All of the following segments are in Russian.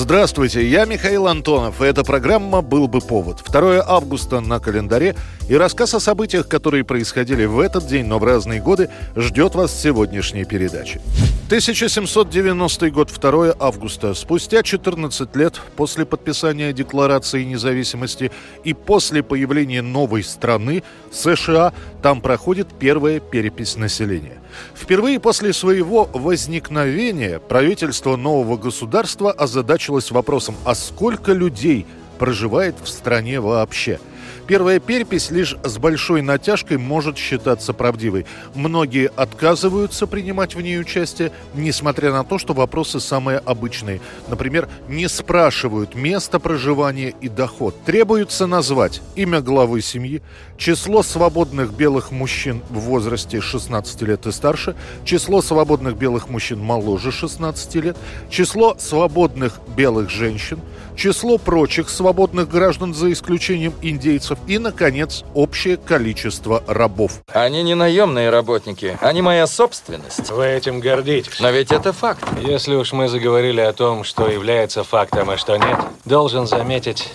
Здравствуйте, я Михаил Антонов, и эта программа «Был бы повод». 2 августа на календаре, и рассказ о событиях, которые происходили в этот день, но в разные годы, ждет вас в сегодняшней передаче. 1790 год, 2 августа. Спустя 14 лет после подписания Декларации независимости и после появления новой страны, США, там проходит первая перепись населения. Впервые после своего возникновения правительство нового государства озадачилось вопросом, а сколько людей проживает в стране вообще – Первая перепись лишь с большой натяжкой может считаться правдивой. Многие отказываются принимать в ней участие, несмотря на то, что вопросы самые обычные. Например, не спрашивают место проживания и доход. Требуется назвать имя главы семьи, число свободных белых мужчин в возрасте 16 лет и старше, число свободных белых мужчин моложе 16 лет, число свободных белых женщин, число прочих свободных граждан за исключением индейцев, и, наконец, общее количество рабов. Они не наемные работники, они моя собственность. Вы этим гордитесь. Но ведь это факт. Если уж мы заговорили о том, что является фактом, а что нет, должен заметить,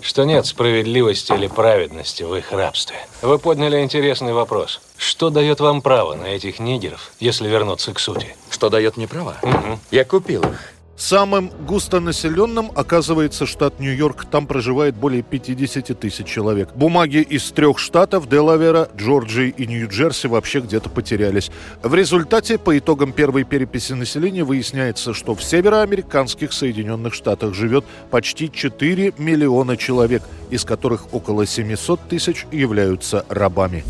что нет справедливости или праведности в их рабстве. Вы подняли интересный вопрос. Что дает вам право на этих нигеров, если вернуться к сути? Что дает мне право? Угу. Я купил их. Самым густонаселенным оказывается штат Нью-Йорк. Там проживает более 50 тысяч человек. Бумаги из трех штатов – Делавера, Джорджии и Нью-Джерси – вообще где-то потерялись. В результате, по итогам первой переписи населения, выясняется, что в североамериканских Соединенных Штатах живет почти 4 миллиона человек, из которых около 700 тысяч являются рабами.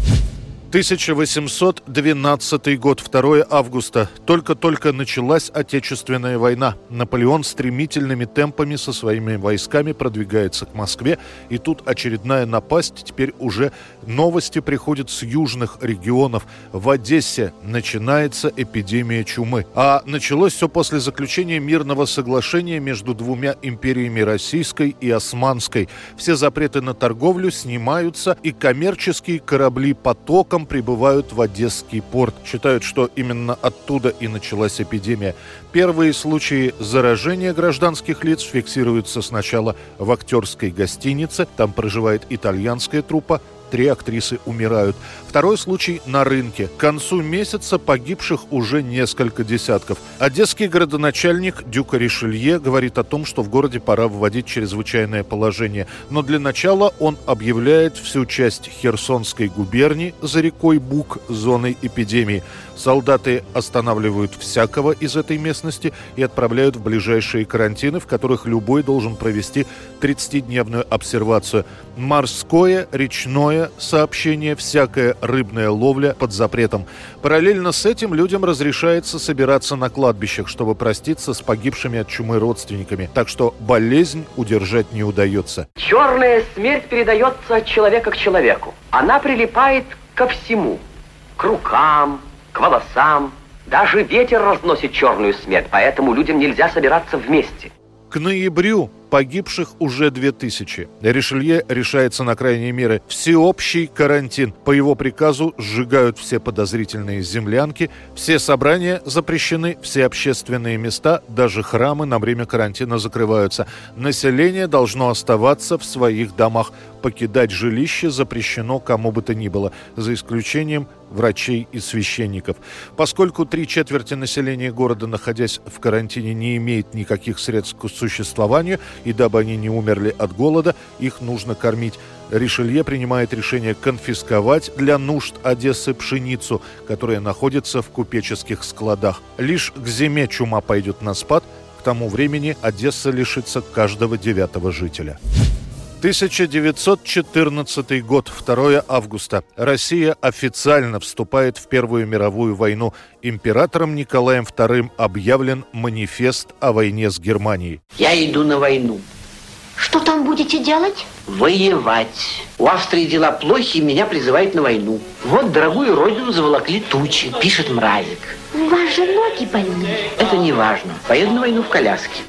1812 год, 2 августа. Только-только началась Отечественная война. Наполеон стремительными темпами со своими войсками продвигается к Москве. И тут очередная напасть. Теперь уже новости приходят с южных регионов. В Одессе начинается эпидемия чумы. А началось все после заключения мирного соглашения между двумя империями Российской и Османской. Все запреты на торговлю снимаются, и коммерческие корабли потоком потоком прибывают в Одесский порт. Считают, что именно оттуда и началась эпидемия. Первые случаи заражения гражданских лиц фиксируются сначала в актерской гостинице. Там проживает итальянская труппа три актрисы умирают. Второй случай на рынке. К концу месяца погибших уже несколько десятков. Одесский городоначальник Дюка Ришелье говорит о том, что в городе пора вводить чрезвычайное положение. Но для начала он объявляет всю часть Херсонской губернии за рекой Бук зоной эпидемии. Солдаты останавливают всякого из этой местности и отправляют в ближайшие карантины, в которых любой должен провести 30-дневную обсервацию. Морское, речное сообщение, всякая рыбная ловля под запретом. Параллельно с этим людям разрешается собираться на кладбищах, чтобы проститься с погибшими от чумы родственниками. Так что болезнь удержать не удается. Черная смерть передается от человека к человеку. Она прилипает ко всему. К рукам, к волосам. Даже ветер разносит черную смерть, поэтому людям нельзя собираться вместе. К ноябрю погибших уже 2000. Ришелье решается на крайние меры. Всеобщий карантин. По его приказу сжигают все подозрительные землянки, все собрания запрещены, все общественные места, даже храмы на время карантина закрываются. Население должно оставаться в своих домах. Покидать жилище запрещено кому бы то ни было, за исключением врачей и священников. Поскольку три четверти населения города, находясь в карантине, не имеет никаких средств к существованию, и дабы они не умерли от голода, их нужно кормить. Ришелье принимает решение конфисковать для нужд Одессы пшеницу, которая находится в купеческих складах. Лишь к зиме чума пойдет на спад, к тому времени Одесса лишится каждого девятого жителя. 1914 год, 2 августа. Россия официально вступает в Первую мировую войну. Императором Николаем II объявлен манифест о войне с Германией. Я иду на войну. Что там будете делать? Воевать. У Австрии дела плохи, меня призывают на войну. Вот дорогую родину заволокли тучи, пишет Мразик. У вас же ноги больные. Это не важно. Поеду на войну в коляске.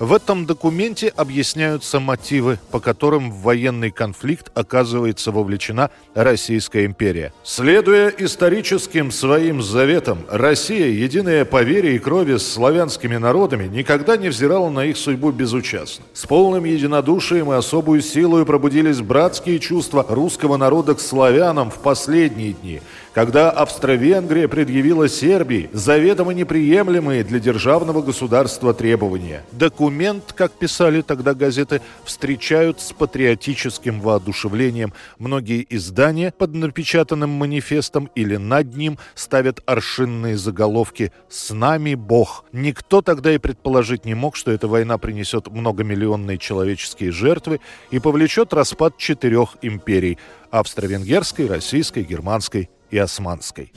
В этом документе объясняются мотивы, по которым в военный конфликт оказывается вовлечена Российская империя. Следуя историческим своим заветам, Россия, единая по вере и крови с славянскими народами, никогда не взирала на их судьбу безучастно. С полным единодушием и особую силой пробудились братские чувства русского народа к славянам в последние дни, когда Австро-Венгрия предъявила Сербии заведомо неприемлемые для державного государства требования. Документ, как писали тогда газеты, встречают с патриотическим воодушевлением. Многие издания под напечатанным манифестом или над ним ставят аршинные заголовки «С нами Бог». Никто тогда и предположить не мог, что эта война принесет многомиллионные человеческие жертвы и повлечет распад четырех империй – австро-венгерской, российской, германской и османской.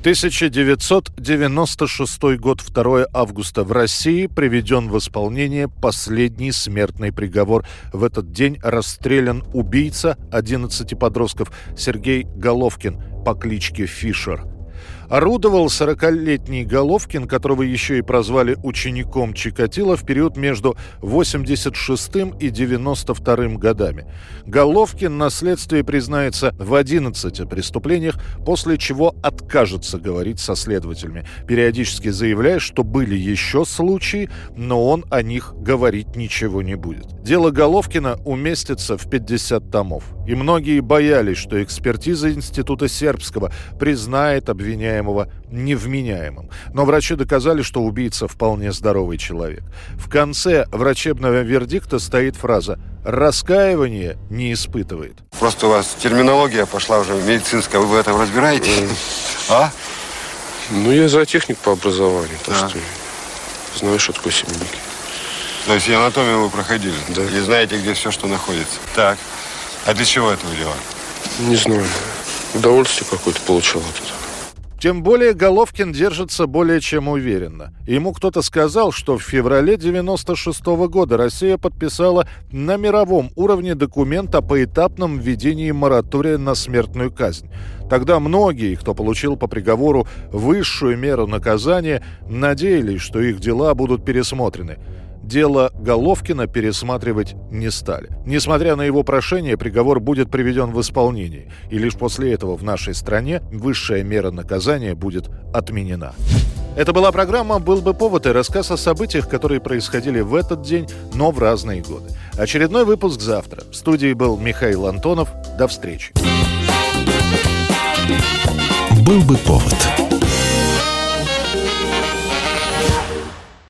1996 год, 2 августа. В России приведен в исполнение последний смертный приговор. В этот день расстрелян убийца 11 подростков Сергей Головкин по кличке Фишер – орудовал 40-летний Головкин, которого еще и прозвали учеником Чикатило в период между 86 и 92 годами. Головкин на следствии признается в 11 преступлениях, после чего откажется говорить со следователями, периодически заявляя, что были еще случаи, но он о них говорить ничего не будет. Дело Головкина уместится в 50 томов, и многие боялись, что экспертиза Института Сербского признает обвиняемого обвиняемого невменяемым. Но врачи доказали, что убийца вполне здоровый человек. В конце врачебного вердикта стоит фраза «раскаивание не испытывает». Просто у вас терминология пошла уже медицинская, вы в этом разбираетесь? А? Ну, я зоотехник по образованию, так Да. что знаю, что такое семейники. То есть и анатомию вы проходили? Да. И знаете, где все, что находится? Так. А для чего это вы делали? Не знаю. Удовольствие какое-то получал от этого. Тем более Головкин держится более чем уверенно. Ему кто-то сказал, что в феврале 96 года Россия подписала на мировом уровне документ о поэтапном введении моратория на смертную казнь. Тогда многие, кто получил по приговору высшую меру наказания, надеялись, что их дела будут пересмотрены. Дело Головкина пересматривать не стали. Несмотря на его прошение, приговор будет приведен в исполнение, и лишь после этого в нашей стране высшая мера наказания будет отменена. Это была программа «Был бы повод» и рассказ о событиях, которые происходили в этот день, но в разные годы. Очередной выпуск завтра. В студии был Михаил Антонов. До встречи. Был бы повод.